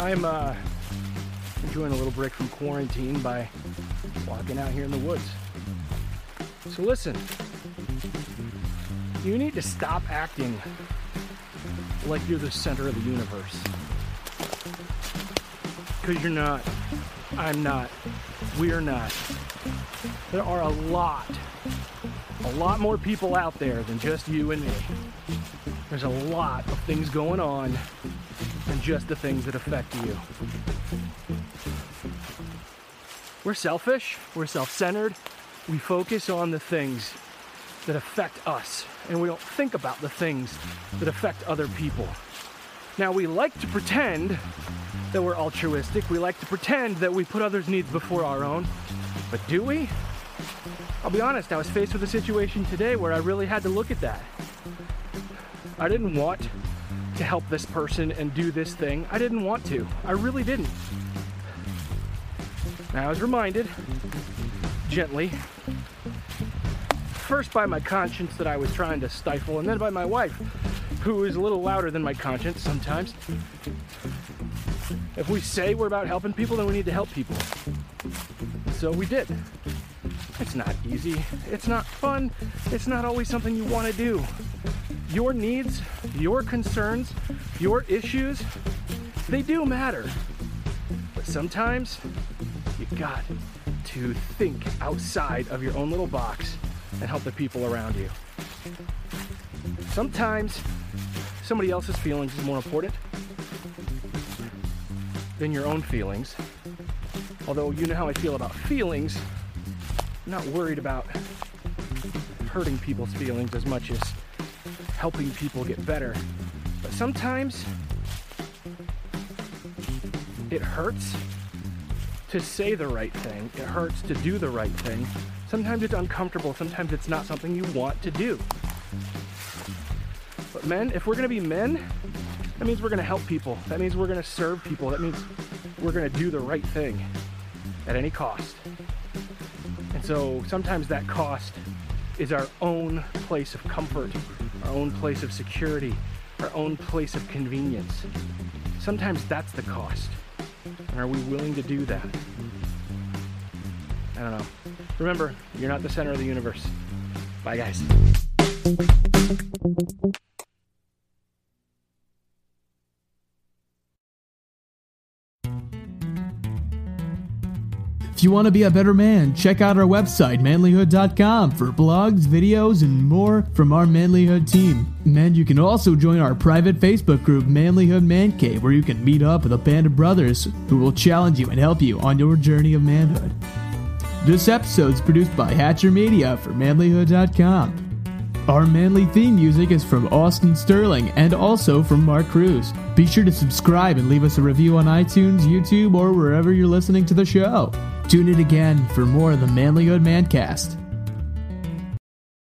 I'm uh, enjoying a little break from quarantine by walking out here in the woods. So listen, you need to stop acting like you're the center of the universe. Because you're not. I'm not. We're not. There are a lot, a lot more people out there than just you and me. There's a lot of things going on than just the things that affect you. We're selfish, we're self centered, we focus on the things that affect us, and we don't think about the things that affect other people. Now, we like to pretend that we're altruistic, we like to pretend that we put others' needs before our own, but do we? I'll be honest, I was faced with a situation today where I really had to look at that. I didn't want to help this person and do this thing. I didn't want to. I really didn't. Now I was reminded, gently, first by my conscience that I was trying to stifle, and then by my wife, who is a little louder than my conscience sometimes. If we say we're about helping people, then we need to help people. So we did. It's not easy. It's not fun. It's not always something you want to do. Your needs, your concerns, your issues, they do matter. But sometimes you got to think outside of your own little box and help the people around you. Sometimes somebody else's feelings is more important than your own feelings. Although you know how I feel about feelings, not worried about hurting people's feelings as much as helping people get better. But sometimes it hurts to say the right thing, it hurts to do the right thing. Sometimes it's uncomfortable, sometimes it's not something you want to do. But men, if we're gonna be men, that means we're gonna help people. That means we're gonna serve people. That means we're gonna do the right thing at any cost. And so sometimes that cost is our own place of comfort, our own place of security, our own place of convenience. Sometimes that's the cost. And are we willing to do that? I don't know. Remember, you're not the center of the universe. Bye, guys. If you want to be a better man, check out our website, manlyhood.com, for blogs, videos, and more from our Manlyhood team. And you can also join our private Facebook group, Manlyhood Man Cave, where you can meet up with a band of brothers who will challenge you and help you on your journey of manhood. This episode is produced by Hatcher Media for manlyhood.com. Our manly theme music is from Austin Sterling and also from Mark Cruz. Be sure to subscribe and leave us a review on iTunes, YouTube, or wherever you're listening to the show. Tune in again for more of the Manlyhood Mancast.